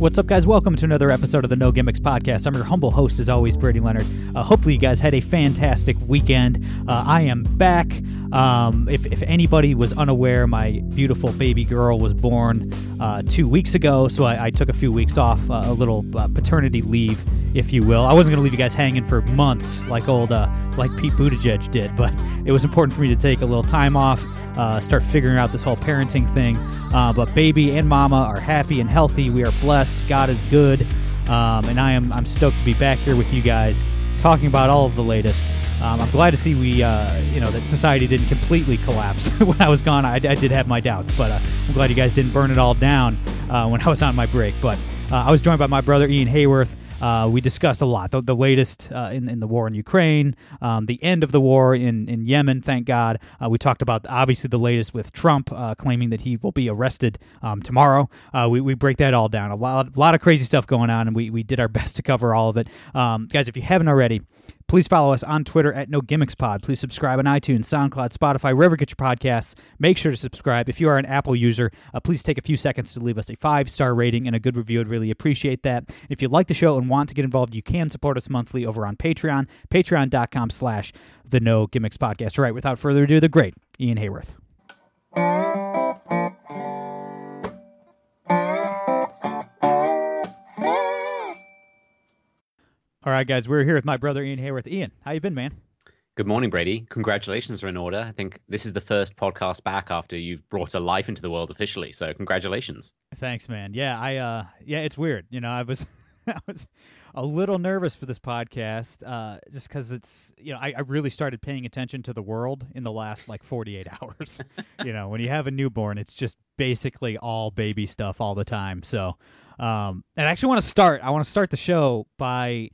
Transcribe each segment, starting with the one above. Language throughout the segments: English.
What's up, guys? Welcome to another episode of the No Gimmicks Podcast. I'm your humble host, as always, Brady Leonard. Uh, hopefully, you guys had a fantastic weekend. Uh, I am back. Um, if, if anybody was unaware, my beautiful baby girl was born uh, two weeks ago, so I, I, took a few weeks off, uh, a little uh, paternity leave, if you will. I wasn't going to leave you guys hanging for months like old, uh, like Pete Buttigieg did, but it was important for me to take a little time off, uh, start figuring out this whole parenting thing. but baby and mama are happy and healthy. We are blessed. God is good, um, and I am I'm stoked to be back here with you guys, talking about all of the latest. Um, I'm glad to see we, uh, you know, that society didn't completely collapse when I was gone. I, I did have my doubts, but uh, I'm glad you guys didn't burn it all down uh, when I was on my break. But uh, I was joined by my brother Ian Haworth. Uh, we discussed a lot. The, the latest uh, in, in the war in Ukraine, um, the end of the war in, in Yemen, thank God. Uh, we talked about obviously the latest with Trump uh, claiming that he will be arrested um, tomorrow. Uh, we, we break that all down. A lot, a lot of crazy stuff going on, and we, we did our best to cover all of it. Um, guys, if you haven't already, Please follow us on Twitter at No Gimmicks Pod. Please subscribe on iTunes, SoundCloud, Spotify, wherever you get your podcasts. Make sure to subscribe. If you are an Apple user, uh, please take a few seconds to leave us a five star rating and a good review. I'd really appreciate that. If you like the show and want to get involved, you can support us monthly over on Patreon, patreon.com slash the No Gimmicks Podcast. All right, without further ado, the great Ian Haworth. All right, guys, we're here with my brother Ian Haworth. Ian, how you been, man? Good morning, Brady. Congratulations are in order. I think this is the first podcast back after you've brought a life into the world officially. So congratulations. Thanks, man. Yeah, I uh yeah, it's weird. You know, I was I was a little nervous for this podcast, uh, just because it's you know I, I really started paying attention to the world in the last like 48 hours. you know, when you have a newborn, it's just basically all baby stuff all the time. So, um, and I actually want to start. I want to start the show by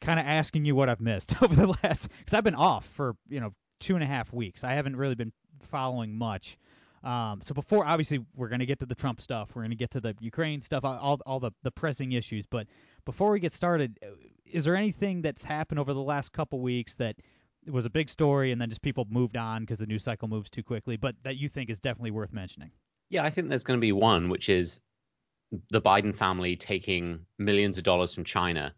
kind of asking you what I've missed over the last because I've been off for you know two and a half weeks. I haven't really been following much. Um, so before, obviously, we're going to get to the Trump stuff. We're going to get to the Ukraine stuff, all all the the pressing issues. But before we get started, is there anything that's happened over the last couple weeks that was a big story and then just people moved on because the news cycle moves too quickly, but that you think is definitely worth mentioning? Yeah, I think there's going to be one, which is the Biden family taking millions of dollars from China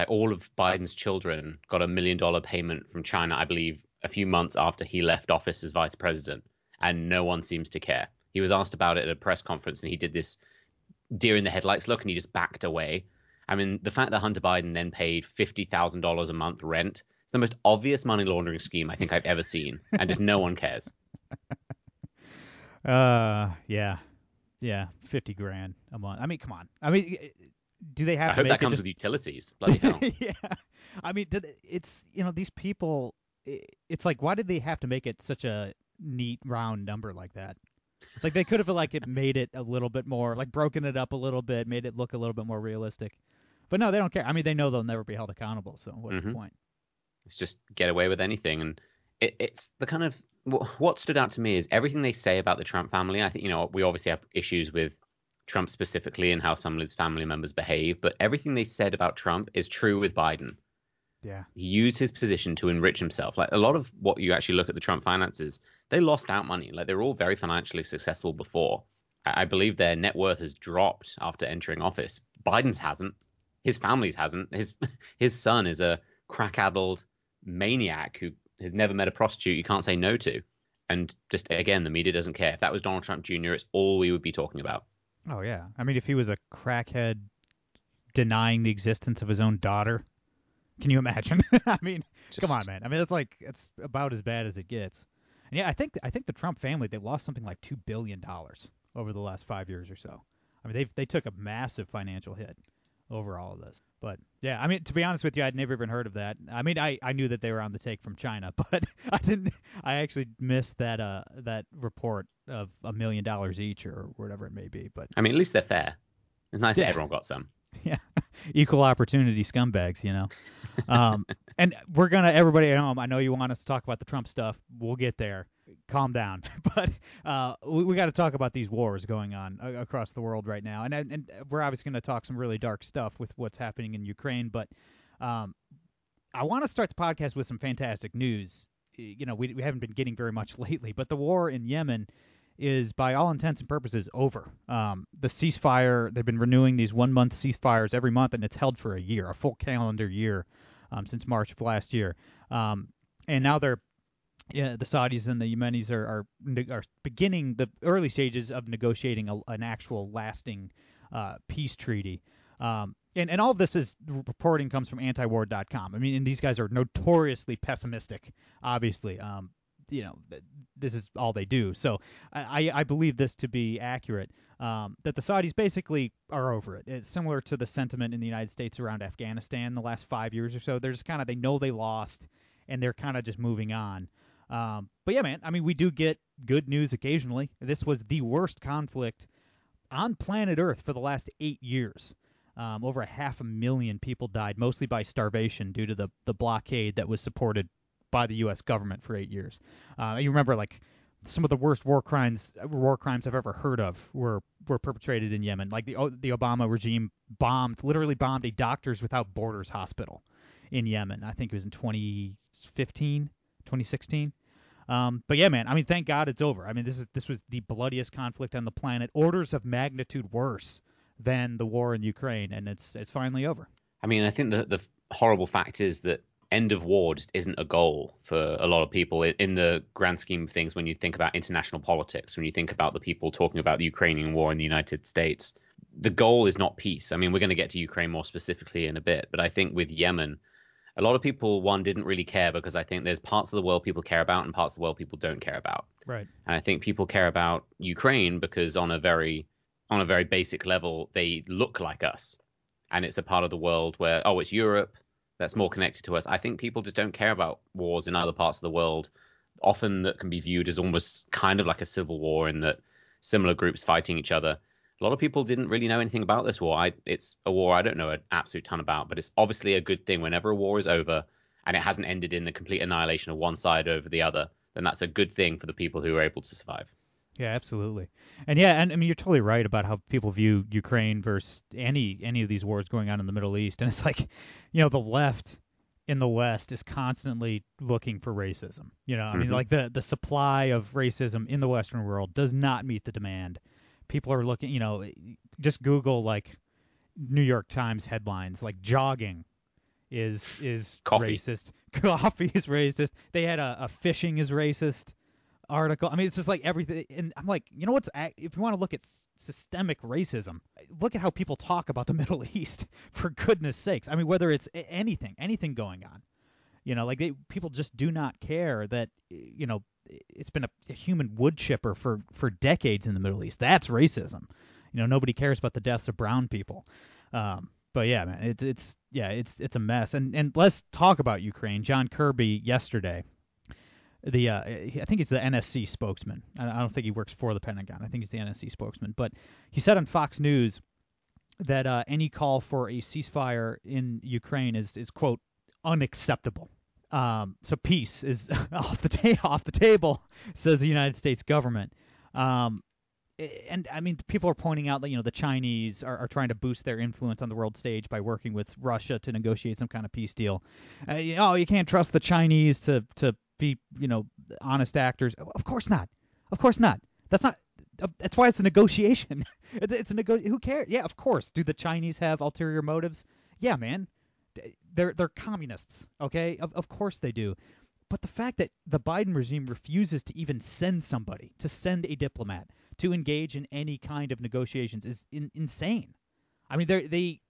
like all of Biden's children got a million dollar payment from China, I believe, a few months after he left office as vice president, and no one seems to care. He was asked about it at a press conference, and he did this deer in the headlights look, and he just backed away. I mean, the fact that Hunter Biden then paid fifty thousand dollars a month rent it's the most obvious money laundering scheme I think I've ever seen, and just no one cares. Uh, yeah, yeah, fifty grand a month. I mean, come on. I mean, do they have? I hope that comes just... with utilities. Bloody hell. yeah, I mean, it's you know these people. It's like why did they have to make it such a neat round number like that? Like they could have like it made it a little bit more like broken it up a little bit, made it look a little bit more realistic. But no, they don't care. I mean, they know they'll never be held accountable. So what's mm-hmm. the point? It's just get away with anything, and it, it's the kind of what stood out to me is everything they say about the Trump family. I think you know we obviously have issues with Trump specifically and how some of his family members behave, but everything they said about Trump is true with Biden. Yeah. He used his position to enrich himself. Like a lot of what you actually look at the Trump finances, they lost out money. Like they're all very financially successful before. I believe their net worth has dropped after entering office. Biden's hasn't. His family's hasn't. His his son is a crack-addled maniac who has never met a prostitute you can't say no to. And just again, the media doesn't care. If that was Donald Trump Jr., it's all we would be talking about. Oh yeah, I mean, if he was a crackhead denying the existence of his own daughter, can you imagine? I mean, Just... come on, man. I mean, it's like it's about as bad as it gets. And yeah, I think I think the Trump family they lost something like two billion dollars over the last five years or so. I mean, they they took a massive financial hit over all of this. But yeah, I mean, to be honest with you, I'd never even heard of that. I mean, I, I knew that they were on the take from China, but I didn't. I actually missed that uh that report of a million dollars each or whatever it may be. But I mean, at least they're fair. It's nice yeah. that everyone got some. Yeah. equal opportunity scumbags, you know. Um, and we're gonna everybody at home. I know you want us to talk about the Trump stuff. We'll get there. Calm down, but uh, we, we got to talk about these wars going on uh, across the world right now, and and, and we're obviously going to talk some really dark stuff with what's happening in Ukraine. But um, I want to start the podcast with some fantastic news. You know, we we haven't been getting very much lately, but the war in Yemen is, by all intents and purposes, over. Um, the ceasefire, they've been renewing these one month ceasefires every month, and it's held for a year, a full calendar year, um, since March of last year. Um, and now they're yeah, the Saudis and the Yemenis are, are are beginning the early stages of negotiating a, an actual lasting uh, peace treaty. Um, and, and all of this is reporting comes from antiwar.com. I mean, and these guys are notoriously pessimistic, obviously. Um, you know, this is all they do. So I, I believe this to be accurate. Um, that the Saudis basically are over it. It's similar to the sentiment in the United States around Afghanistan the last five years or so. They're just kind of they know they lost, and they're kind of just moving on. Um, but yeah, man, I mean, we do get good news occasionally. This was the worst conflict on planet Earth for the last eight years. Um, over a half a million people died, mostly by starvation due to the, the blockade that was supported by the U.S. government for eight years. Uh, you remember, like some of the worst war crimes war crimes I've ever heard of were were perpetrated in Yemen. Like the the Obama regime bombed, literally bombed a Doctors Without Borders hospital in Yemen. I think it was in 2015, 2016. Um, but yeah, man, I mean, thank God it's over. I mean, this is this was the bloodiest conflict on the planet, orders of magnitude worse than the war in Ukraine, and it's it's finally over. I mean, I think the the horrible fact is that end of war just isn't a goal for a lot of people in the grand scheme of things when you think about international politics, when you think about the people talking about the Ukrainian war in the United States. The goal is not peace. I mean, we're going to get to Ukraine more specifically in a bit, but I think with Yemen, a lot of people, one, didn't really care because I think there's parts of the world people care about and parts of the world people don't care about. Right. And I think people care about Ukraine because on a very on a very basic level, they look like us. And it's a part of the world where, oh, it's Europe, that's more connected to us. I think people just don't care about wars in other parts of the world, often that can be viewed as almost kind of like a civil war in that similar groups fighting each other. A lot of people didn't really know anything about this war. I, it's a war I don't know an absolute ton about, but it's obviously a good thing whenever a war is over and it hasn't ended in the complete annihilation of one side over the other, then that's a good thing for the people who are able to survive. Yeah, absolutely. And yeah, and I mean you're totally right about how people view Ukraine versus any any of these wars going on in the Middle East. And it's like, you know, the left in the West is constantly looking for racism. You know, I mean mm-hmm. like the the supply of racism in the Western world does not meet the demand. People are looking, you know, just Google like New York Times headlines like jogging is is Coffee. racist. Coffee is racist. They had a, a fishing is racist article. I mean, it's just like everything. And I'm like, you know what's if you want to look at systemic racism, look at how people talk about the Middle East. For goodness sakes, I mean, whether it's anything, anything going on, you know, like they people just do not care that you know it's been a, a human wood chipper for for decades in the Middle East. That's racism. You know, nobody cares about the deaths of brown people. Um, but yeah, man, it, it's yeah, it's it's a mess. And and let's talk about Ukraine. John Kirby yesterday the uh, I think he's the NSC spokesman. I don't think he works for the Pentagon. I think he's the NSC spokesman. But he said on Fox News that uh, any call for a ceasefire in Ukraine is is quote unacceptable. Um, so peace is off the ta- off the table, says the United States government. Um, and I mean, people are pointing out that you know the Chinese are, are trying to boost their influence on the world stage by working with Russia to negotiate some kind of peace deal. Uh, you oh, you can't trust the Chinese to to be you know honest actors. Of course not. Of course not. That's not. That's why it's a negotiation. it's a nego. Who cares? Yeah, of course. Do the Chinese have ulterior motives? Yeah, man. They're they're communists. Okay, of of course they do. But the fact that the Biden regime refuses to even send somebody, to send a diplomat, to engage in any kind of negotiations is in, insane. I mean, they they,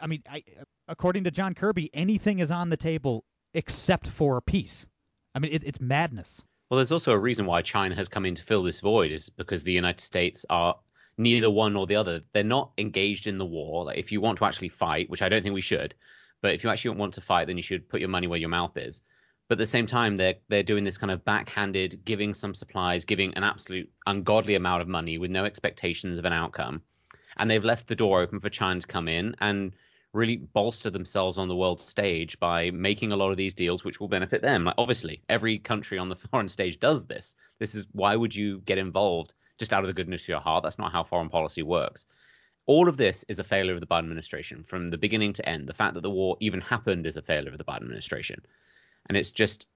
I mean, I, according to John Kirby, anything is on the table except for peace. I mean, it, it's madness. Well, there's also a reason why China has come in to fill this void is because the United States are neither one nor the other. They're not engaged in the war. Like, if you want to actually fight, which I don't think we should, but if you actually want to fight, then you should put your money where your mouth is. But at the same time, they're they're doing this kind of backhanded, giving some supplies, giving an absolute ungodly amount of money with no expectations of an outcome, and they've left the door open for China to come in and really bolster themselves on the world stage by making a lot of these deals which will benefit them. Like obviously, every country on the foreign stage does this. This is why would you get involved just out of the goodness of your heart? That's not how foreign policy works. All of this is a failure of the Biden administration from the beginning to end. The fact that the war even happened is a failure of the Biden administration. And it's just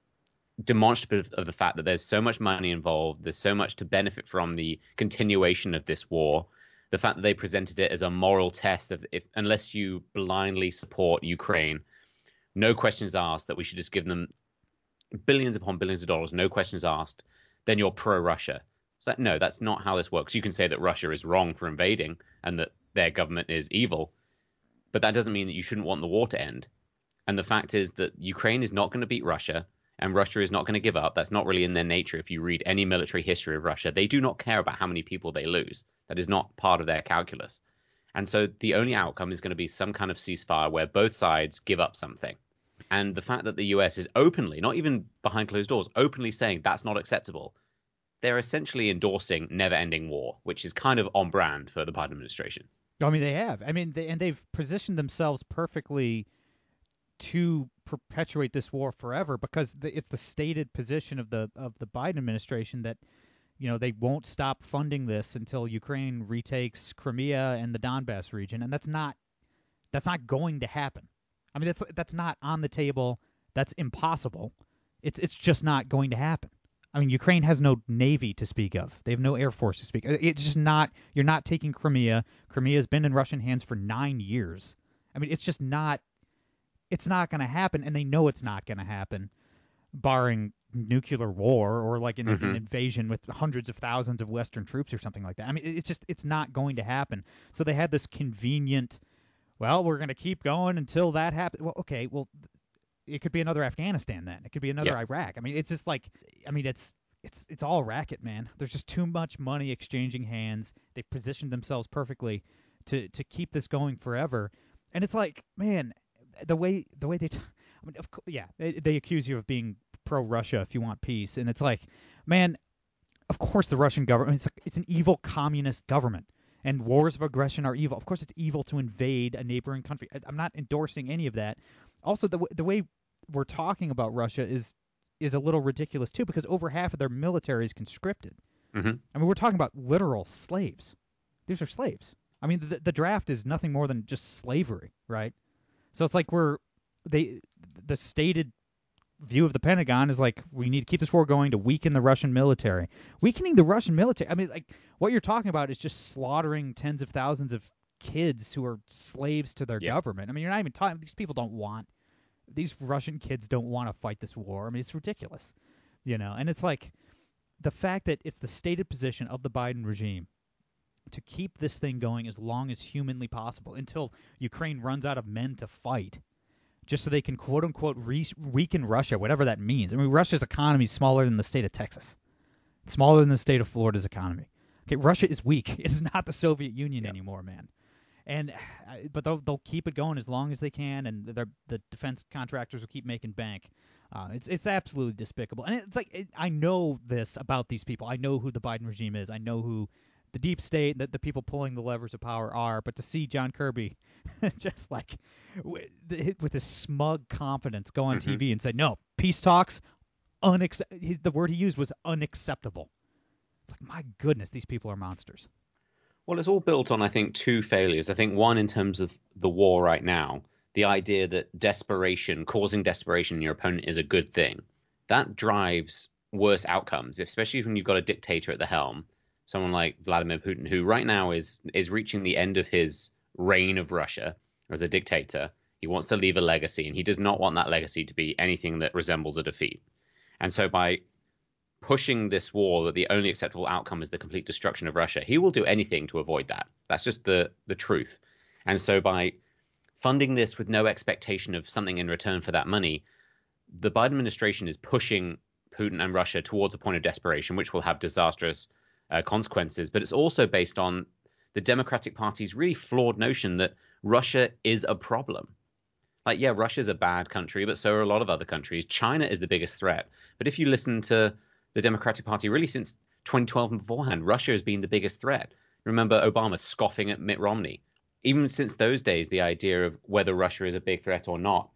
demonstrative of the fact that there's so much money involved, there's so much to benefit from the continuation of this war. The fact that they presented it as a moral test of if unless you blindly support Ukraine, no questions asked that we should just give them billions upon billions of dollars, no questions asked, then you're pro Russia. So no, that's not how this works. You can say that Russia is wrong for invading and that their government is evil, but that doesn't mean that you shouldn't want the war to end. And the fact is that Ukraine is not going to beat Russia and Russia is not going to give up. That's not really in their nature. If you read any military history of Russia, they do not care about how many people they lose. That is not part of their calculus. And so the only outcome is going to be some kind of ceasefire where both sides give up something. And the fact that the US is openly, not even behind closed doors, openly saying that's not acceptable, they're essentially endorsing never ending war, which is kind of on brand for the Biden administration. I mean, they have. I mean, they, and they've positioned themselves perfectly to perpetuate this war forever because it's the stated position of the of the Biden administration that you know they won't stop funding this until Ukraine retakes Crimea and the Donbass region, and that's not that's not going to happen. I mean, that's that's not on the table. That's impossible. It's it's just not going to happen. I mean, Ukraine has no navy to speak of. They have no air force to speak. Of. It's just not. You're not taking Crimea. Crimea has been in Russian hands for nine years. I mean, it's just not it's not going to happen, and they know it's not going to happen, barring nuclear war or like an, mm-hmm. an, invasion with hundreds of thousands of Western troops or something like that. I mean, it's just it's not going to happen. So they had this convenient. Well, we're going to keep going until that happens. Well, okay. Well, it could be another Afghanistan then. It could be another yeah. Iraq. I mean, it's just like I mean, it's it's it's all racket, man. There's just too much money exchanging hands. They've positioned themselves perfectly to to keep this going forever. And it's like, man, the way the way they, t- I mean, of course, yeah, they, they accuse you of being pro Russia if you want peace, and it's like, man, of course the Russian government it's a, it's an evil communist government, and wars of aggression are evil. Of course, it's evil to invade a neighboring country. I, I'm not endorsing any of that. Also, the the way we're talking about Russia is is a little ridiculous too, because over half of their military is conscripted. Mm-hmm. I mean, we're talking about literal slaves. These are slaves. I mean, the, the draft is nothing more than just slavery, right? So it's like we're they the stated view of the Pentagon is like we need to keep this war going to weaken the Russian military. Weakening the Russian military. I mean, like what you're talking about is just slaughtering tens of thousands of kids who are slaves to their yeah. government. I mean, you're not even talking. These people don't want. These Russian kids don't want to fight this war. I mean, it's ridiculous, you know. And it's like the fact that it's the stated position of the Biden regime to keep this thing going as long as humanly possible until Ukraine runs out of men to fight, just so they can quote unquote re- weaken Russia, whatever that means. I mean, Russia's economy is smaller than the state of Texas, it's smaller than the state of Florida's economy. Okay, Russia is weak. It is not the Soviet Union yeah. anymore, man. And but they'll they'll keep it going as long as they can, and the defense contractors will keep making bank. Uh, it's it's absolutely despicable, and it's like it, I know this about these people. I know who the Biden regime is. I know who the deep state that the people pulling the levers of power are, but to see John Kirby just like with, with his smug confidence go on mm-hmm. TV and say, "No, peace talks, unac- the word he used was unacceptable." It's like, my goodness, these people are monsters. Well, it's all built on, I think, two failures. I think one in terms of the war right now, the idea that desperation, causing desperation in your opponent is a good thing. That drives worse outcomes, especially when you've got a dictator at the helm someone like Vladimir Putin, who right now is is reaching the end of his reign of Russia as a dictator. He wants to leave a legacy, and he does not want that legacy to be anything that resembles a defeat. And so, by pushing this war that the only acceptable outcome is the complete destruction of Russia, he will do anything to avoid that. That's just the the truth. And so, by funding this with no expectation of something in return for that money, the Biden administration is pushing Putin and Russia towards a point of desperation, which will have disastrous uh, consequences, but it's also based on the Democratic Party's really flawed notion that Russia is a problem. Like, yeah, Russia's a bad country, but so are a lot of other countries. China is the biggest threat. But if you listen to the Democratic Party, really since 2012 and beforehand, Russia has been the biggest threat. Remember Obama scoffing at Mitt Romney. even since those days, the idea of whether Russia is a big threat or not.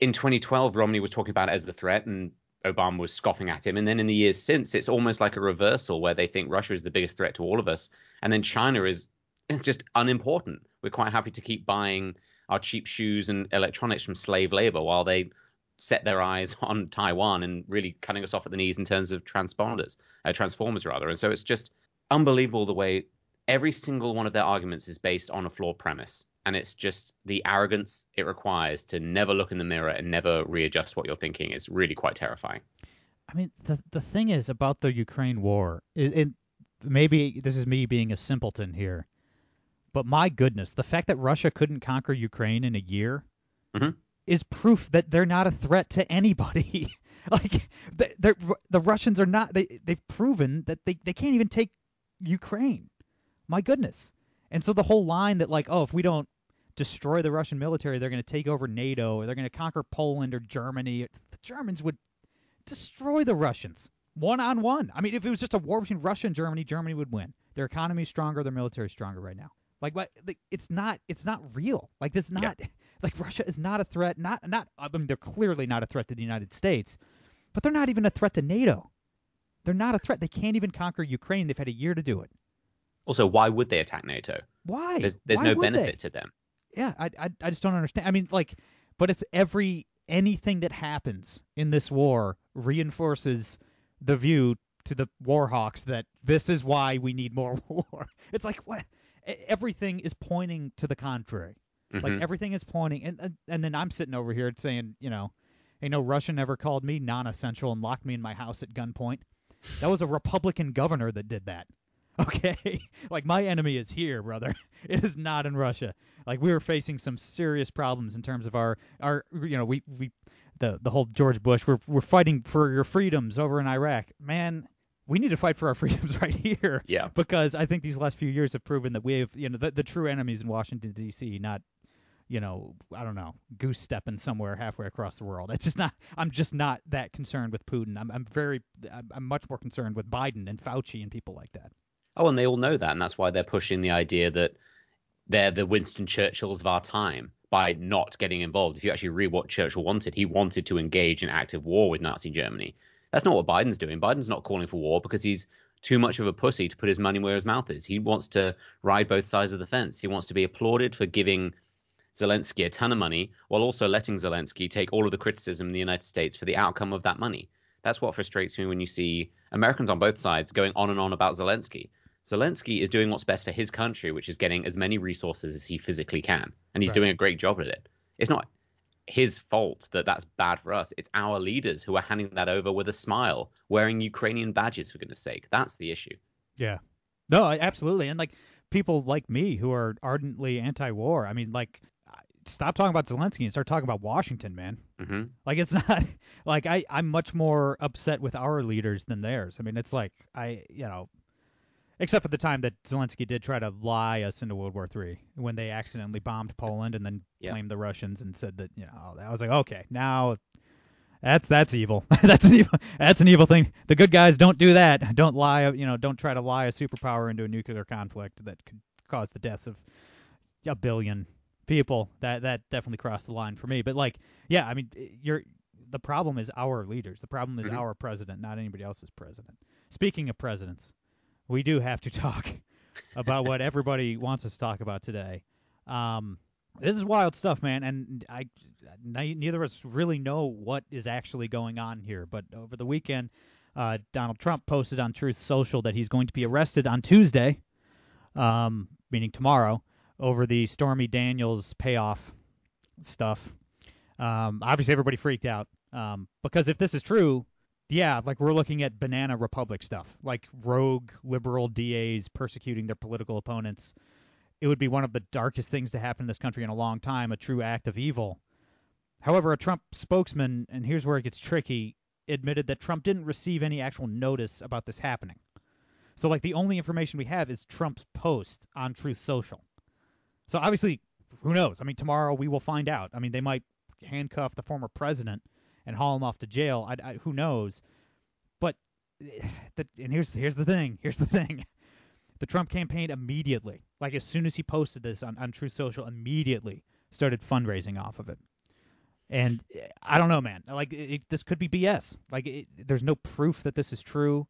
In 2012, Romney was talking about it as the threat, and Obama was scoffing at him. And then in the years since, it's almost like a reversal where they think Russia is the biggest threat to all of us, and then China is just unimportant. We're quite happy to keep buying our cheap shoes and electronics from slave labor while they set their eyes on Taiwan and really cutting us off at the knees in terms of transponders, uh, transformers rather. And so it's just unbelievable the way every single one of their arguments is based on a flawed premise. And it's just the arrogance it requires to never look in the mirror and never readjust what you're thinking is really quite terrifying. I mean, the the thing is about the Ukraine war, it, it maybe this is me being a simpleton here, but my goodness, the fact that Russia couldn't conquer Ukraine in a year mm-hmm. is proof that they're not a threat to anybody. like the the Russians are not they they've proven that they they can't even take Ukraine. My goodness. And so the whole line that like oh if we don't destroy the Russian military they're going to take over NATO or they're going to conquer Poland or Germany the Germans would destroy the Russians one on one. I mean if it was just a war between Russia and Germany Germany would win. Their economy is stronger, their military is stronger right now. Like, what? Like, it's not. It's not real. Like, this not. Yeah. Like, Russia is not a threat. Not. Not. I mean, they're clearly not a threat to the United States, but they're not even a threat to NATO. They're not a threat. They can't even conquer Ukraine. They've had a year to do it. Also, why would they attack NATO? Why? There's, there's why no benefit they? to them. Yeah, I, I, I just don't understand. I mean, like, but it's every anything that happens in this war reinforces the view to the warhawks that this is why we need more war. It's like what? everything is pointing to the contrary. Mm-hmm. Like everything is pointing, and and then I'm sitting over here saying, you know, hey, no Russian ever called me non-essential and locked me in my house at gunpoint. That was a Republican governor that did that. Okay, like my enemy is here, brother. It is not in Russia. Like we were facing some serious problems in terms of our our you know we we the the whole George Bush we're we're fighting for your freedoms over in Iraq. Man, we need to fight for our freedoms right here. Yeah. Because I think these last few years have proven that we have, you know, the, the true enemies in Washington D.C. Not, you know, I don't know, goose stepping somewhere halfway across the world. It's just not. I'm just not that concerned with Putin. I'm, I'm very, I'm, I'm much more concerned with Biden and Fauci and people like that. Oh, and they all know that, and that's why they're pushing the idea that they're the Winston Churchills of our time by not getting involved. If you actually read what Churchill wanted, he wanted to engage in active war with Nazi Germany. That's not what Biden's doing. Biden's not calling for war because he's too much of a pussy to put his money where his mouth is. He wants to ride both sides of the fence. He wants to be applauded for giving Zelensky a ton of money while also letting Zelensky take all of the criticism in the United States for the outcome of that money. That's what frustrates me when you see Americans on both sides going on and on about Zelensky. Zelensky is doing what's best for his country, which is getting as many resources as he physically can, and he's right. doing a great job at it. It's not his fault that that's bad for us. It's our leaders who are handing that over with a smile, wearing Ukrainian badges, for goodness sake. That's the issue. Yeah. No, absolutely. And like people like me who are ardently anti-war, I mean, like, stop talking about Zelensky and start talking about Washington, man. Mm-hmm. Like, it's not like I I'm much more upset with our leaders than theirs. I mean, it's like I you know except for the time that Zelensky did try to lie us into World War III when they accidentally bombed Poland and then yep. blamed the Russians and said that you know I was like okay now that's that's evil. That's an evil that's an evil thing. The good guys don't do that. Don't lie you know don't try to lie a superpower into a nuclear conflict that could cause the deaths of a billion people. That that definitely crossed the line for me. But like yeah I mean you're the problem is our leaders. The problem is mm-hmm. our president not anybody else's president. Speaking of presidents we do have to talk about what everybody wants us to talk about today. Um, this is wild stuff, man, and I neither of us really know what is actually going on here. But over the weekend, uh, Donald Trump posted on Truth Social that he's going to be arrested on Tuesday, um, meaning tomorrow, over the Stormy Daniels payoff stuff. Um, obviously, everybody freaked out um, because if this is true, yeah, like we're looking at banana republic stuff, like rogue liberal DAs persecuting their political opponents. It would be one of the darkest things to happen in this country in a long time, a true act of evil. However, a Trump spokesman, and here's where it gets tricky, admitted that Trump didn't receive any actual notice about this happening. So, like, the only information we have is Trump's post on Truth Social. So, obviously, who knows? I mean, tomorrow we will find out. I mean, they might handcuff the former president and haul him off to jail. I, I, who knows? But the, and here's here's the thing. Here's the thing. The Trump campaign immediately, like as soon as he posted this on, on Truth Social, immediately started fundraising off of it. And I don't know, man. Like it, this could be BS. Like it, there's no proof that this is true.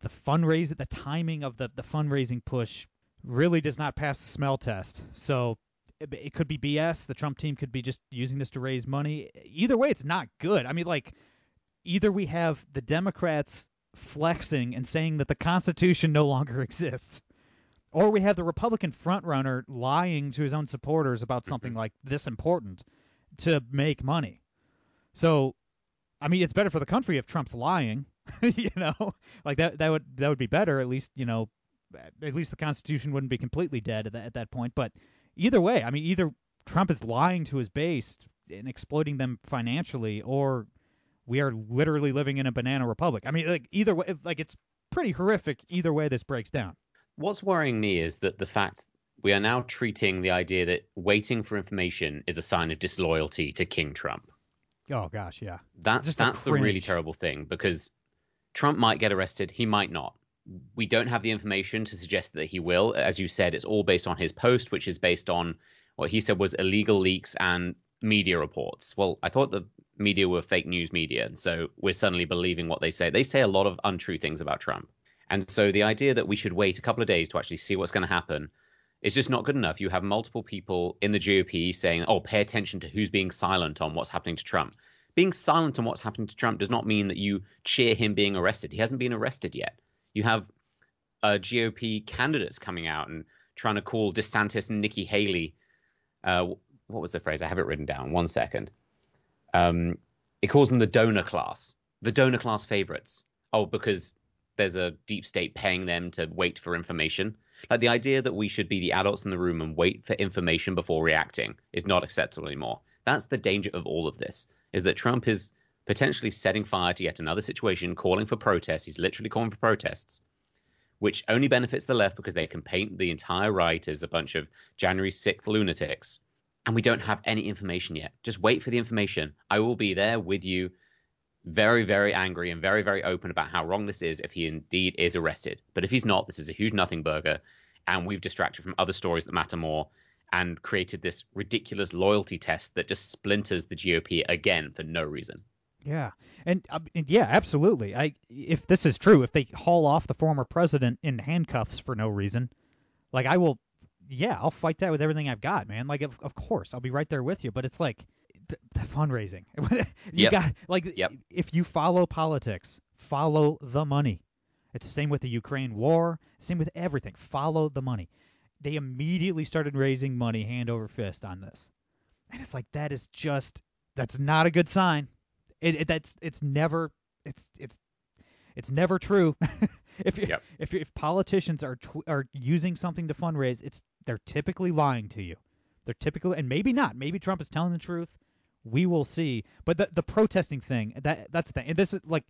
The fundraising, the timing of the the fundraising push really does not pass the smell test. So it, could be BS. The Trump team could be just using this to raise money. Either way, it's not good. I mean, like either we have the Democrats flexing and saying that the Constitution no longer exists, or we have the Republican frontrunner lying to his own supporters about something Mm-hmm. like this important to make money. So, I mean, it's better for the country if Trump's lying. you know, like that that would that would be better. At least you know, at least the Constitution wouldn't be completely dead at that, at that point. But either way, I mean, either Trump is lying to his base and exploiting them financially, or we are literally living in a banana republic. I mean, like either way, like it's pretty horrific. Either way, this breaks down. What's worrying me is that the fact we are now treating the idea that waiting for information is a sign of disloyalty to King Trump. Oh gosh, yeah. That, Just that's the really terrible thing because Trump might get arrested, he might not. We don't have the information to suggest that he will. As you said, it's all based on his post, which is based on what he said was illegal leaks and media reports. Well, I thought the media were fake news media, and so we're suddenly believing what they say. They say a lot of untrue things about Trump. And so the idea that we should wait a couple of days to actually see what's going to happen is just not good enough. You have multiple people in the GOP saying, oh, pay attention to who's being silent on what's happening to Trump. Being silent on what's happening to Trump does not mean that you cheer him being arrested. He hasn't been arrested yet. You have uh, GOP candidates coming out and trying to call DeSantis and Nikki Haley. Uh, what was the phrase? I have it written down. One second. Um, it calls them the donor class, the donor class favorites. Oh, because there's a deep state paying them to wait for information. Like the idea that we should be the adults in the room and wait for information before reacting is not acceptable anymore. That's the danger of all of this, is that Trump is potentially setting fire to yet another situation, calling for protests. He's literally calling for protests, which only benefits the left because they can paint the entire right as a bunch of January 6th lunatics. And we don't have any information yet. Just wait for the information. I will be there with you, very, very angry and very, very open about how wrong this is if he indeed is arrested. But if he's not, this is a huge nothing burger, and we've distracted from other stories that matter more and created this ridiculous loyalty test that just splinters the GOP again for no reason. Yeah, and, uh, and yeah, absolutely. I if this is true, if they haul off the former president in handcuffs for no reason, like I will, yeah, I'll fight that with everything I've got, man. Like of, of course I'll be right there with you, but it's like the, the fundraising. you Yep. got like Yep. if you follow politics, follow the money. It's the same with the Ukraine war, same with everything. Follow the money. They immediately started raising money hand over fist on this. And it's like that is just that's not a good sign. It, it that's it's never it's it's it's never true. if you Yep. if if politicians are tw- are using something to fundraise, it's they're typically lying to you. They're typically and maybe not. Maybe Trump is telling the truth. We will see. But the the protesting thing that that's the thing. And this is like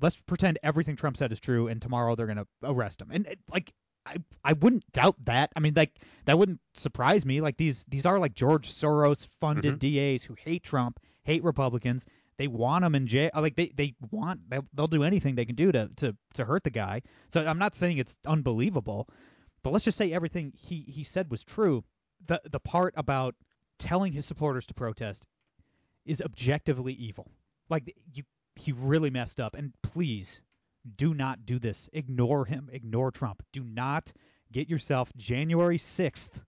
let's pretend everything Trump said is true and tomorrow they're going to arrest him. And it, like I I wouldn't doubt that. I mean like that wouldn't surprise me. Like these these are like George Soros funded mm-hmm. DAs who hate Trump, hate Republicans. They want him in jail. Like they they want they'll, do anything they can do to to to hurt the guy. So I'm not saying it's unbelievable, but let's just say everything he he said was true. The the part about telling his supporters to protest is objectively evil. Like you he really messed up and please do not do this. Ignore him. Ignore Trump. Do not get yourself January 6th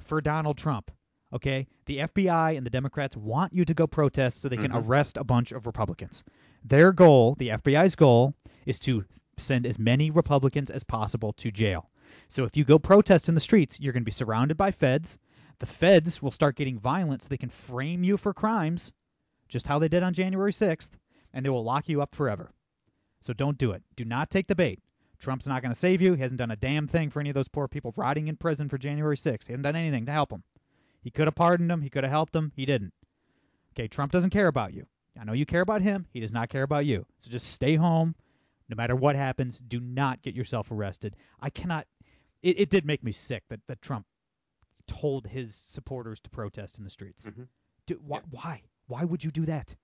for Donald Trump. Okay? The FBI and the Democrats want you to go protest so they can mm-hmm. arrest a bunch of Republicans. Their goal, the FBI's goal, is to send as many Republicans as possible to jail. So if you go protest in the streets, you're going to be surrounded by feds. The feds will start getting violent so they can frame you for crimes, just how they did on January 6th, and they will lock you up forever. So don't do it. Do not take the bait. Trump's not going to save you. He hasn't done a damn thing for any of those poor people rotting in prison for January 6th. He hasn't done anything to help them. He could have pardoned him. He could have helped him. He didn't. Okay, Trump doesn't care about you. I know you care about him. He does not care about you. So just stay home. No matter what happens, do not get yourself arrested. I cannot. It, it did make me sick that, that Trump told his supporters to protest in the streets. Mhm. Do, why, why? Why would you do that?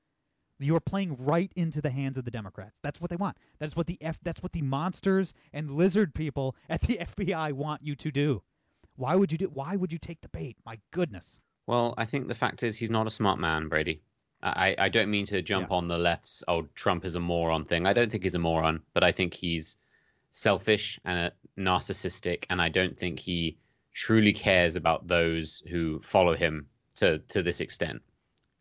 You are playing right into the hands of the Democrats. That's what they want. That's what the F. That's what the monsters and lizard people at the FBI want you to do. Why would you do? Why would you take the bait? My goodness. Well, I think the fact is he's not a smart man, Brady. I, I don't mean to jump Yeah. on the left's oh Trump is a moron thing. I don't think he's a moron, but I think he's selfish and narcissistic, and I don't think he truly cares about those who follow him to to this extent.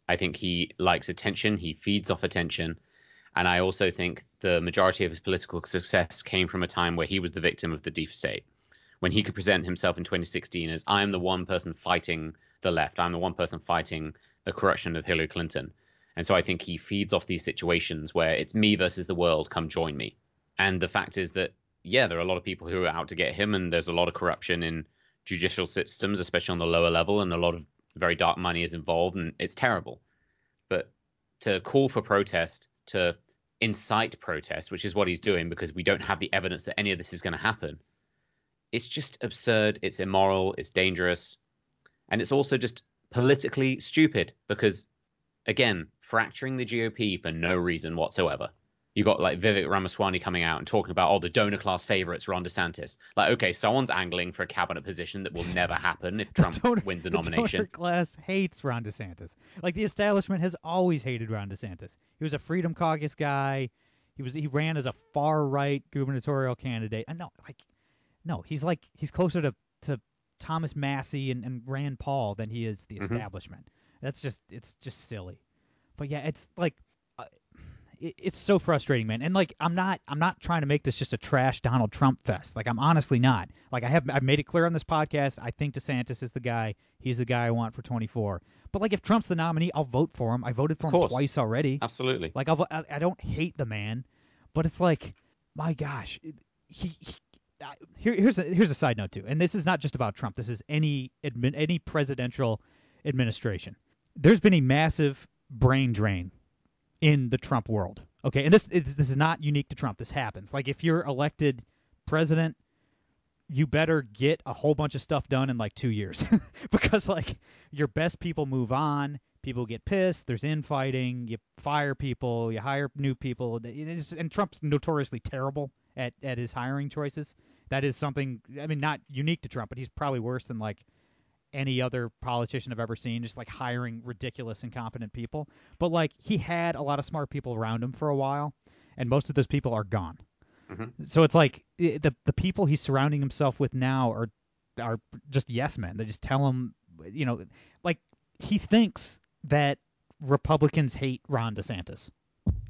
I think he likes attention. He feeds off attention. And I also think the majority of his political success came from a time where he was the victim of the deep state. When he could present himself in 2016 as I am the one person fighting the left, I'm the one person fighting the corruption of Hillary Clinton. And so I think he feeds off these situations where it's me versus the world, come join me. And the fact is that, yeah, there are a lot of people who are out to get him, and there's a lot of corruption in judicial systems, especially on the lower level, and a lot of very dark money is involved, and it's terrible. But to call for protest, to incite protest, which is what he's doing because we don't have the evidence that any of this is going to happen, it's just absurd. It's immoral. It's dangerous. And it's also just politically stupid because, again, fracturing the GOP for no reason whatsoever. You got like Vivek Ramaswamy coming out and talking about all the donor class favorites, Ron DeSantis. Like, okay, someone's angling for a cabinet position that will never happen if Trump donor- wins a the nomination. donor class hates Ron DeSantis. Like the establishment has always hated Ron DeSantis. He was a Freedom Caucus guy. He was he ran as a far right gubernatorial candidate. And no, like no, he's like he's closer to to Thomas Massie and, and Rand Paul than he is the Mhm. establishment. That's just it's just silly. But yeah, it's like uh, it, it's so frustrating, man. And like I'm not I'm not trying to make this just a trash Donald Trump fest. Like I'm honestly not. Like I have I've made it clear on this podcast. I think DeSantis is the guy. He's the guy I want for 24. But like if Trump's the nominee, I'll vote for him. I voted for him twice already. Absolutely. Like I'll, I, I don't hate the man, but it's like, my gosh, it- he. he Here, here's a here's a side note too, and this is not just about Trump. This is any admin, any presidential administration. There's been a massive brain drain in the Trump world. Okay, and this is, this is not unique to Trump. This happens. Like if you're elected president, you better get a whole bunch of stuff done in like two years because like your best people move on people get pissed there's infighting you fire people you hire new people and trump's notoriously terrible at, at his hiring choices that is something i mean not unique to trump but he's probably worse than like any other politician i've ever seen just like hiring ridiculous incompetent people but like he had a lot of smart people around him for a while and most of those people are gone mm-hmm. so it's like the the people he's surrounding himself with now are are just yes men. They just tell him, you know, like he thinks that Republicans hate Ron DeSantis.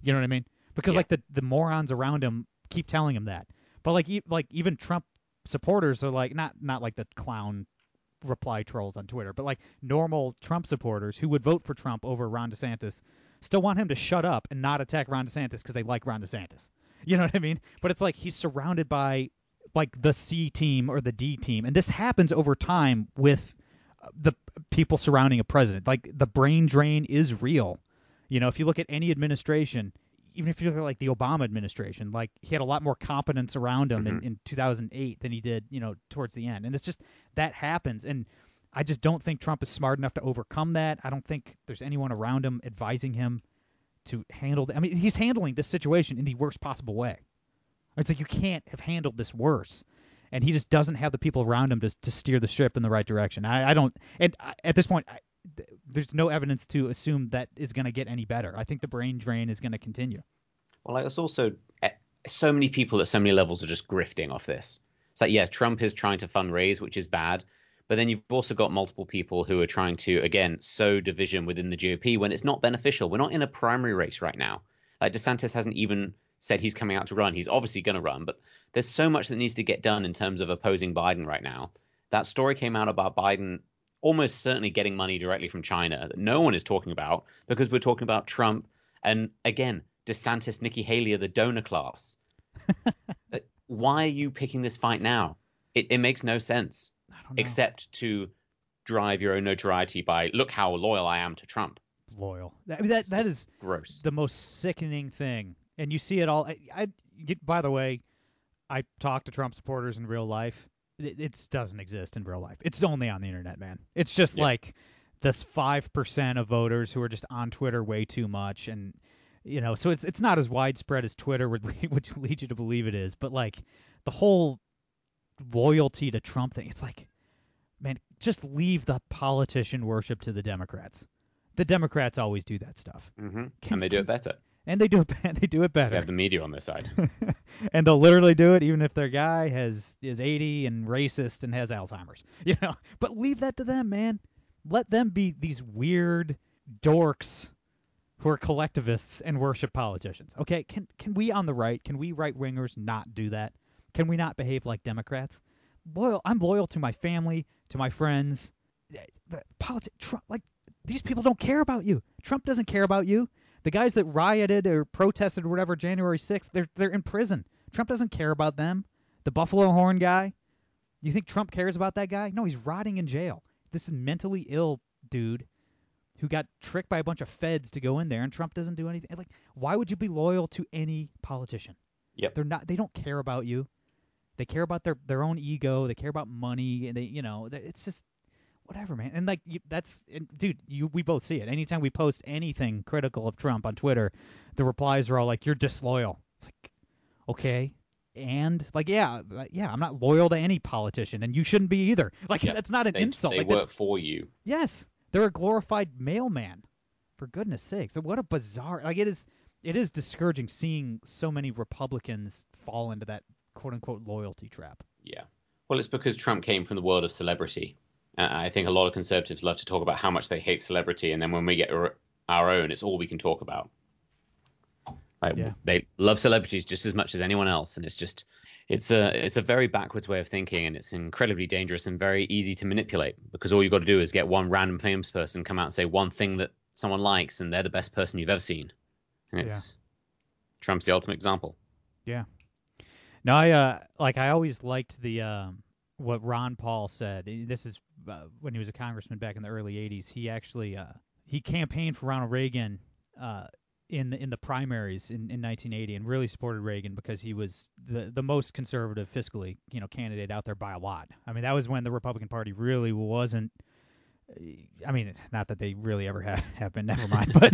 You know what I mean? Because Yeah. like the the morons around him keep telling him that. But like e- like even Trump supporters are like not not like the clown reply trolls on Twitter, but like normal Trump supporters who would vote for Trump over Ron DeSantis still want him to shut up and not attack Ron DeSantis because they like Ron DeSantis. You know what I mean? But it's like he's surrounded by like the C team or the D team, and this happens over time with uh, the people surrounding a president. Like the brain drain is real. You know, if you look at any administration, even if you look at like the Obama administration, like he had a lot more competence around him in, mm-hmm. in 2008 than he did, you know, towards the end. And it's just that happens, and I just don't think Trump is smart enough to overcome that. I don't think there's anyone around him advising him to handle. th- I mean, he's handling this situation in the worst possible way. It's like you can't have handled this worse, and he just doesn't have the people around him to to steer the ship in the right direction. I, I don't, and I, at this point, I, th- there's no evidence to assume that is going to get any better. I think the brain drain is going to continue. Well, like, it's also eh, so many people at so many levels are just grifting off this. It's like, yeah, Trump is trying to fundraise, which is bad. But then you've also got multiple people who are trying to, again, sow division within the GOP when it's not beneficial. We're not in a primary race right now. Like DeSantis hasn't even said he's coming out to run. He's obviously going to run, but there's so much that needs to get done in terms of opposing Biden right now. That story came out about Biden almost certainly getting money directly from China that no one is talking about because we're talking about Trump and again DeSantis, Nikki Haley are the donor class. Uh, Why are you picking this fight now? It, it makes no sense I don't know. except to drive your own notoriety by look how loyal I am to Trump. loyal. I mean, that that is gross. the most sickening thing, and you see it all. I, I by the way, I talk to Trump supporters in real life. It, it doesn't exist in real life. It's only on the internet, man. It's just Yeah. like this five percent of voters who are just on Twitter way too much, and you know, so it's it's not as widespread as Twitter would lead, would lead you to believe it is. But like the whole loyalty to Trump thing, it's like, man, just leave the politician worship to the Democrats. The Democrats always do that stuff, hmm Can- and they do it better. And they do it. They do it better. They have the media on their side. and they'll literally do it even if their guy has is 80 and racist and has Alzheimer's. You know, but leave that to them, man. Let them be these weird dorks who are collectivists and worship politicians. Okay, can can we on the right, can we right wingers not do that? Can we not behave like Democrats? Loyal, I'm loyal to my family, to my friends. Eh, the politi- Trump, like these people don't care about you. Trump doesn't care about you. The guys that rioted or protested or whatever January 6th, they're they're in prison. Trump doesn't care about them. The Buffalo Horn guy, you think Trump cares about that guy? No, he's rotting in jail. This is mentally ill dude who got tricked by a bunch of feds to go in there, and Trump doesn't do anything. Like, why would you be loyal to any politician? Yep. They're not. They don't care about you. They care about their their own ego. They care about money, and they, you know, they- it's just whatever, man. And like, you, that's, and dude, you we both see it. Anytime we post anything critical of Trump on Twitter, the replies are all like, "You're disloyal." It's like, okay, and like, yeah, uh, yeah, I'm not loyal to any politician, and you shouldn't be either. Like, Yeah, that's not an They, insult. they like, work for you. Yes, they're a glorified mailman. For goodness sakes, what a bizarre! Like it is, it is discouraging seeing so many Republicans fall into that quote unquote loyalty trap. Yeah. Well, it's because Trump came from the world of celebrity. Uh, I think a lot of conservatives love to talk about how much they hate celebrity, and then when we get our, own, it's all we can talk about. Like, Yeah. They love celebrities just as much as anyone else, and it's just it's a it's a very backwards way of thinking, and it's incredibly dangerous and very easy to manipulate because all you've got to do is get one random famous person come out and say one thing that someone likes, and they're the best person you've ever seen, and it's Trump's the ultimate example. Yeah. No, I uh like I always liked the um what Ron Paul said. This is uh, when he was a congressman back in the early '80s. He actually uh he campaigned for Ronald Reagan uh in the in the primaries in, in 1980 and really supported Reagan because he was the the most conservative fiscally you know candidate out there by a lot. I mean that was when the Republican Party really wasn't. I mean, not that they really ever have, have been. Never mind, but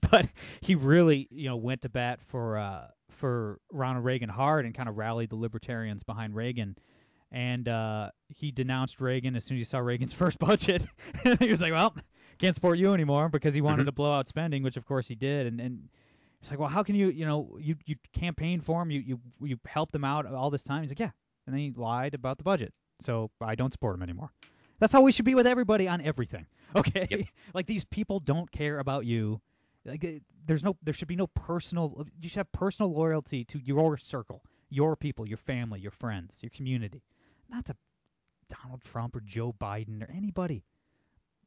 but he really you know went to bat for uh, for Ronald Reagan hard and kind of rallied the libertarians behind Reagan. And uh, he denounced Reagan as soon as he saw Reagan's first budget. he was like, "Well, can't support you anymore," because he wanted Mhm. to blow out spending, which of course he did. And and it's like, "Well, how can you you know you you campaigned for him, you you you helped him out all this time?" He's like, "Yeah," and then he lied about the budget, so I don't support him anymore. That's how we should be with everybody on everything. Okay, Yep. like these people don't care about you. Like uh, there's no, there should be no personal. You should have personal loyalty to your circle, your people, your family, your friends, your community, not to Donald Trump or Joe Biden or anybody,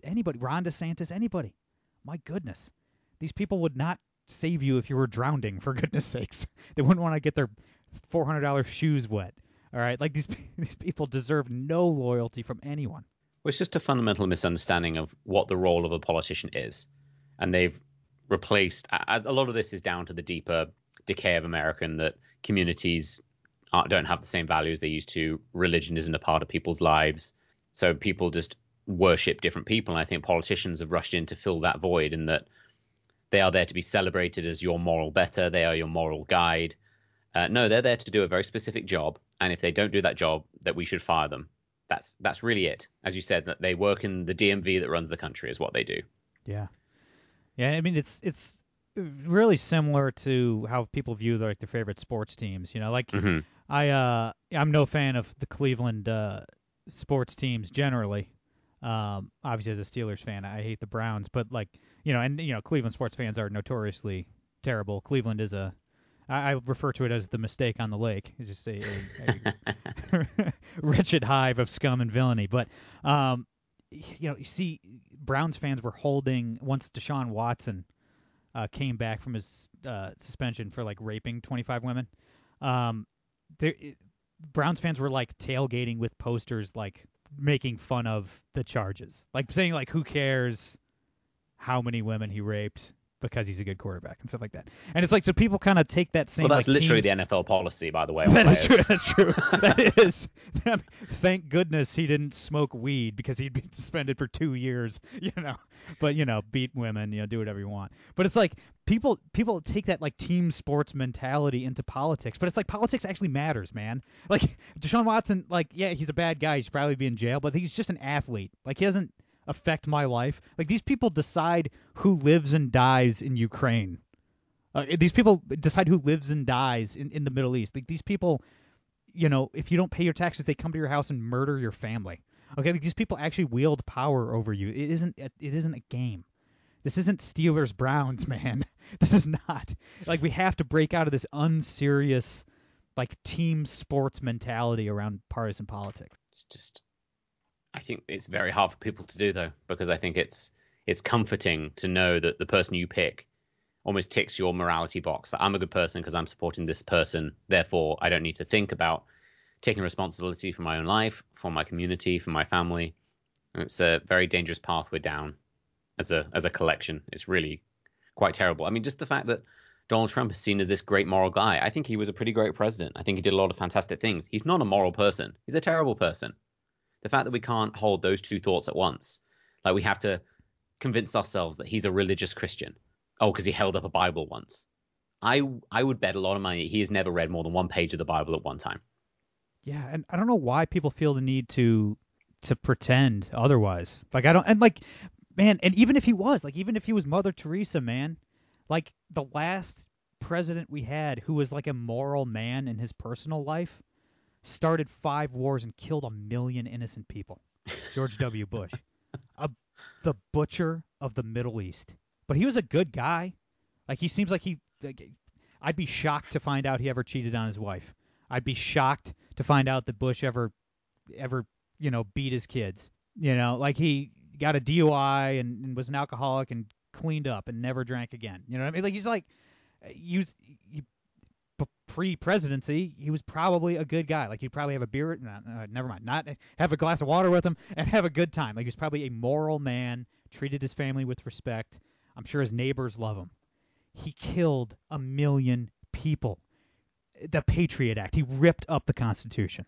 anybody, Ron DeSantis, anybody. My goodness, these people would not save you if you were drowning. For goodness sakes, they wouldn't want to get their four hundred dollars shoes wet. All right, like these these people deserve no loyalty from anyone. Well, it's just a fundamental misunderstanding of what the role of a politician is. And they've replaced a, a lot of this is down to the deeper decay of America and that communities don't have the same values they used to. Religion isn't a part of people's lives. So people just worship different people. And I think politicians have rushed in to fill that void in that they are there to be celebrated as your moral better. They are your moral guide. Uh, no, they're there to do a very specific job. And if they don't do that job, that we should fire them that's that's really it. As you said, that they work in the DMV that runs the country is what they do. Yeah, yeah. I mean, it's it's really similar to how people view like their favorite sports teams. You know, like hmm I uh I'm no fan of the Cleveland uh sports teams generally. Um obviously as a Steelers fan, I hate the Browns, but like, you know, and you know, Cleveland sports fans are notoriously terrible. Cleveland is a I, refer to it as the mistake on the lake. It's just a, a, a wretched hive of scum and villainy. But um you know, you see Browns fans were holding once Deshaun Watson uh, came back from his uh, suspension for like raping 25 women. Um, it- Browns fans were like tailgating with posters, like making fun of the charges, like saying like, "Who cares how many women he raped? Because he's a good quarterback and stuff like that. And it's like so people kind of take that same. Well, that's like, literally teams- the NFL policy, by the way. That is true. That's true. that is. Thank goodness he didn't smoke weed because he'd be suspended for two years. You know, but you know, beat women. You know, do whatever you want. But it's like people people take that like team sports mentality into politics. But it's like politics actually matters, man. Like Deshaun Watson, like yeah, he's a bad guy. He should probably be in jail. But he's just an athlete. Like he doesn't affect my life. Like these people decide who lives and dies in Ukraine. Uh, these people decide who lives and dies in, in the Middle East. Like these people, you know, if you don't pay your taxes, they come to your house and murder your family. Okay, like these people actually wield power over you. It isn't. It isn't a game. This isn't Steelers Browns, man. This is not. Like we have to break out of this unserious, like team sports mentality around partisan politics. It's just, I think it's very hard for people to do though, because I think it's it's comforting to know that the person you pick almost ticks your morality box. That I'm a good person because I'm supporting this person. Therefore, I don't need to think about taking responsibility for my own life, for my community, for my family. And it's a very dangerous path we're down as a as a collection. It's really quite terrible. I mean, just the fact that Donald Trump is seen as this great moral guy. I think he was a pretty great president. I think he did a lot of fantastic things. He's not a moral person. He's a terrible person. The fact that we can't hold those two thoughts at once, like we have to convince ourselves that he's a religious Christian. Oh, because he held up a Bible once. I I would bet a lot of money he has never read more than one page of the Bible at one time. Yeah, and I don't know why people feel the need to to pretend otherwise. Like I don't and like man, and even if he was, like even if he was Mother Teresa, man, like the last president we had who was like a moral man in his personal life started five wars and killed a million innocent people. George W. Bush. A, the butcher of the Middle East. But he was a good guy. Like he seems like he like, I'd be shocked to find out he ever cheated on his wife. I'd be shocked to find out that Bush ever ever, you know, beat his kids. You know, like he got a DUI and, and was an alcoholic and cleaned up and never drank again. You know what I mean? Like he's like he was he, pre-presidency, he was probably a good guy. Like he'd probably have a beer, no, uh, never mind, not have a glass of water with him and have a good time. Like he was probably a moral man, treated his family with respect. I'm sure his neighbors love him. He killed a million people. The Patriot Act. He ripped up the Constitution.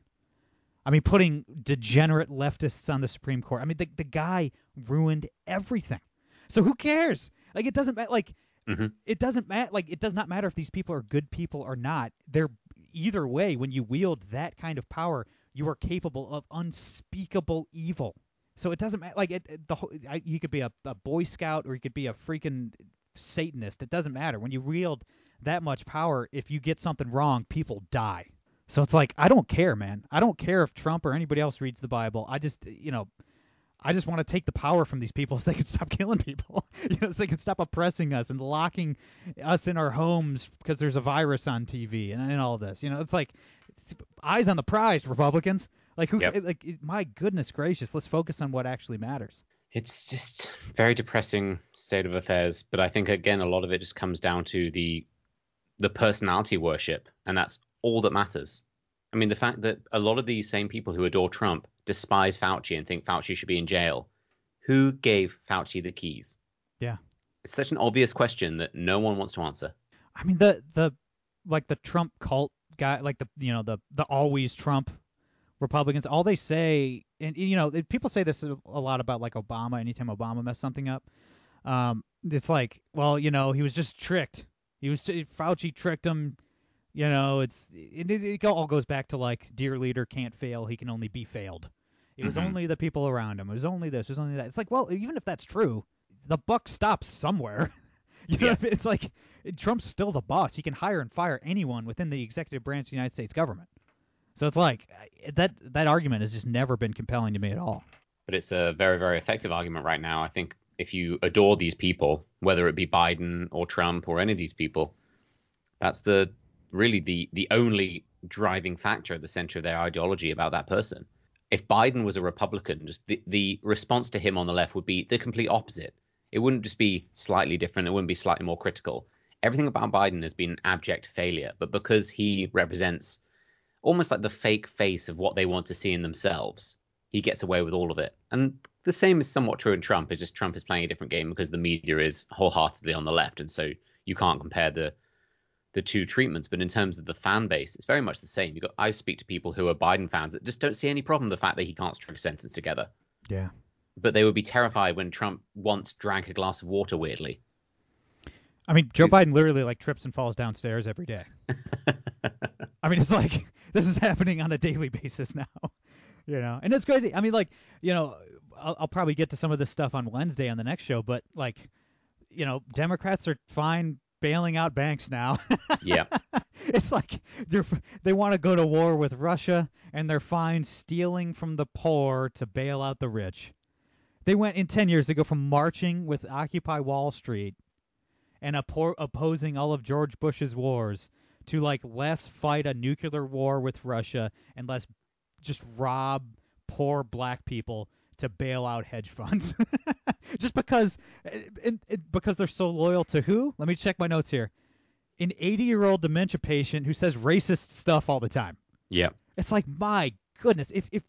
I mean, putting degenerate leftists on the Supreme Court. I mean, the the guy ruined everything. So who cares? Like it doesn't matter. Like Mhm. it doesn't matter. Like it does not matter if these people are good people or not. They're either way. When you wield that kind of power, you are capable of unspeakable evil. So it doesn't matter. Like it, it- the whole, I, you could be a, a Boy Scout or you could be a freaking Satanist. It doesn't matter. When you wield that much power, if you get something wrong, people die. So it's like I don't care, man. I don't care if Trump or anybody else reads the Bible. I just, you know, I just want to take the power from these people so they can stop killing people. you know, so they can stop oppressing us and locking us in our homes because there's a virus on TV and, and all this. You know, it's like it's eyes on the prize, Republicans. Like who? Yep. Eh, like it- my goodness gracious, let's focus on what actually matters. It's just very depressing state of affairs. But I think again, a lot of it just comes down to the the personality worship, and that's all that matters. I mean, the fact that a lot of these same people who adore Trump despise Fauci and think Fauci should be in jail. Who gave Fauci the keys? Yeah. It's such an obvious question that no one wants to answer. I mean the the like the Trump cult guy, like the you know the the always Trump Republicans. All they say, and you know, people say this a lot about like Obama. Anytime Obama messed something up, um, it's like, well, you know, he was just tricked. He was Fauci tricked him. You know, it's it, it, it all goes back to like, dear leader can't fail. He can only be failed. It was Mhm. only the people around him. It was only this. It was only that. It's like, well, even if that's true, the buck stops somewhere. you know, I mean? it's like Trump's still the boss. He can hire and fire anyone within the executive branch of the United States government. So it's like that that argument has just never been compelling to me at all. but it's a very, very effective argument right now. I think if you adore these people, whether it be Biden or Trump or any of these people, that's the really the the only driving factor at the center of their ideology about that person. If Biden was a Republican, just the, the response to him on the left would be the complete opposite. It wouldn't just be slightly different. It wouldn't be slightly more critical. Everything about Biden has been an abject failure, but because he represents almost like the fake face of what they want to see in themselves, he gets away with all of it. And the same is somewhat true in Trump. It's just Trump is playing a different game because the media is wholeheartedly on the left, and so you can't compare the the two treatments. But in terms of the fan base, it's very much the same. You got I speak to people who are Biden fans that just don't see any problem the fact that he can't string a sentence together. Yeah. But they would be terrified when Trump once drank a glass of water weirdly. I mean, Joe Biden literally like trips and falls downstairs every day. I mean, it's like this is happening on a daily basis now. You know, and it's crazy. I mean, like, you know, I'll, I'll probably get to some of this stuff on Wednesday on the next show, but like, you know, Democrats are fine bailing out banks now. yeah. It's like they're they want to go to war with Russia and they're fine stealing from the poor to bail out the rich. They went in 10 years to go from marching with Occupy Wall Street and opposing all of George Bush's wars to like less fight a nuclear war with Russia and less just rob poor black people to bail out hedge funds. just because eh, it, it, because they're so loyal to who? Let me check my notes here. An 80-year-old dementia patient who says racist stuff all the time. Yeah. It's like my goodness, if if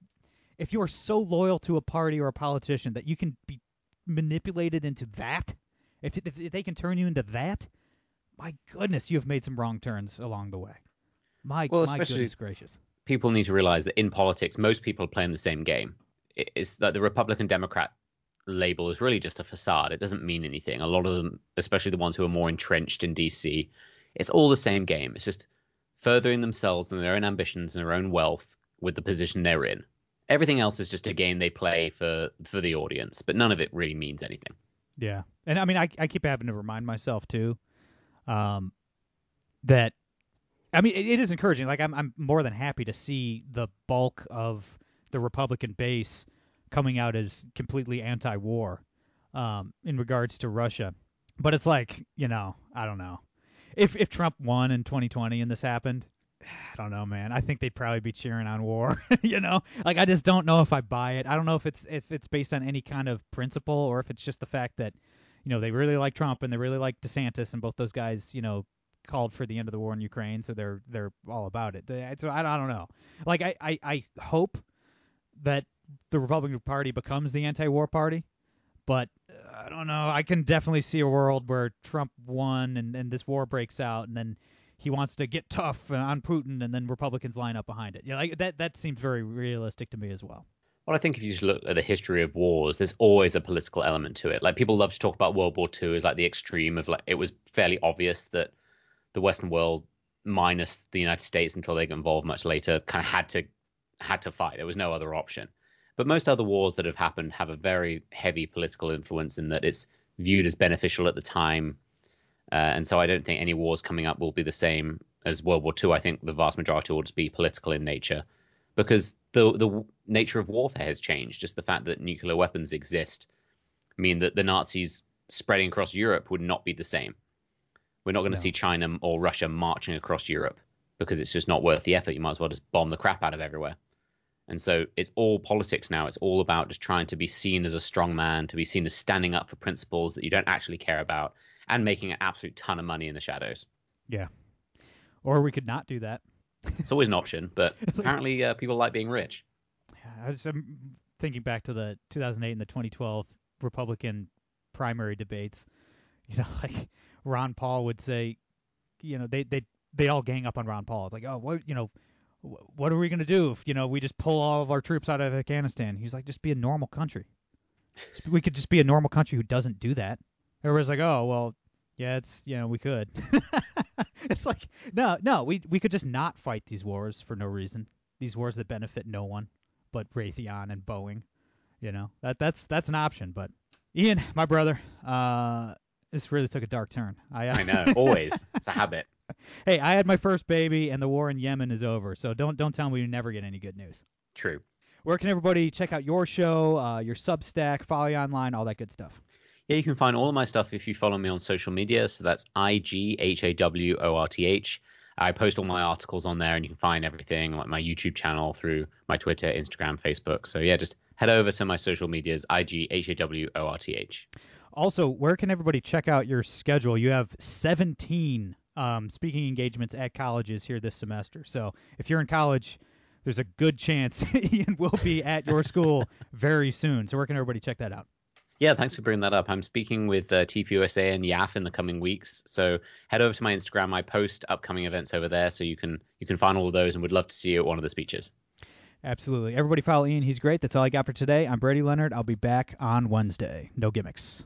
if you are so loyal to a party or a politician that you can be manipulated into that, if, if, if they can turn you into that, my goodness, you have made some wrong turns along the way. My, well, my goodness gracious. People need to realize that in politics, most people are playing the same game. It's that the Republican Democrat label is really just a facade. It doesn't mean anything. A lot of them, especially the ones who are more entrenched in DC, it's all the same game. It's just furthering themselves and their own ambitions and their own wealth with the position they're in. Everything else is just a game they play for for the audience, but none of it really means anything. Yeah, and I mean, I I keep having to remind myself too, um, that I mean, it, it is encouraging. Like I'm I'm more than happy to see the bulk of the Republican base coming out as completely anti-war um, in regards to Russia. But it's like, you know, I don't know. If if Trump won in 2020 and this happened, I don't know, man. I think they'd probably be cheering on war. you know, like I just don't know if I buy it. I don't know if it's if it's based on any kind of principle or if it's just the fact that, you know, they really like Trump and they really like DeSantis and both those guys, you know, called for the end of the war in Ukraine, so they're they're all about it. So I, I don't know. Like I, I I hope that the Republican Party becomes the anti-war party, but uh, I don't know. I can definitely see a world where Trump won and and this war breaks out and then he wants to get tough on Putin, and then Republicans line up behind it. Yeah, like that. That seems very realistic to me as well. Well, I think if you just look at the history of wars, there's always a political element to it. Like people love to talk about World War II as like the extreme of like it was fairly obvious that the Western world, minus the United States until they got involved much later, kind of had to had to fight. There was no other option. But most other wars that have happened have a very heavy political influence in that it's viewed as beneficial at the time uh, and so I don't think any wars coming up will be the same as World War II. I think the vast majority will just be political in nature because the the nature of warfare has changed. Just the fact that nuclear weapons exist mean that the Nazis spreading across Europe would not be the same. We're not going to no. see China or Russia marching across Europe because it's just not worth the effort. You might as well just bomb the crap out of everywhere. And so it's all politics now. It's all about just trying to be seen as a strong man, to be seen as standing up for principles that you don't actually care about, and making an absolute ton of money in the shadows. Yeah. Or we could not do that. it's always an option, but apparently uh, people like being rich. Yeah, I was I'm thinking back to the 2008 and the 2012 Republican primary debates. You know, like Ron Paul would say, you know, they they they all gang up on Ron Paul. It's like, oh, what, you know, what are we going to do if you know we just pull all of our troops out of Afghanistan? He's like, just be a normal country. we could just be a normal country who doesn't do that. Everybody's like, oh well, yeah, it's you know we could. it's like no, no, we we could just not fight these wars for no reason. These wars that benefit no one but Raytheon and Boeing. You know that that's that's an option. But Ian, my brother, uh, this really took a dark turn. I, uh, I know, always. it's a habit. Hey, I had my first baby, and the war in Yemen is over. So don't don't tell me you never get any good news. True. Where can everybody check out your show, uh, your Substack, follow you online, all that good stuff? Yeah, you can find all of my stuff if you follow me on social media. So that's I G H A W O R T H. I post all my articles on there, and you can find everything like my YouTube channel through my Twitter, Instagram, Facebook. So yeah, just head over to my social medias, I G H A W O R T H. Also, where can everybody check out your schedule? You have 17 um, speaking engagements at colleges here this semester. So if you're in college, there's a good chance Ian will be at your school very soon. So where can everybody check that out? Yeah, thanks for bringing that up. I'm speaking with uh, TPUSA and YAF in the coming weeks, so head over to my Instagram. I post upcoming events over there, so you can you can find all of those, and would love to see you at one of the speeches. Absolutely. Everybody follow Ian. He's great. That's all I got for today. I'm Brady Leonard. I'll be back on Wednesday. No gimmicks.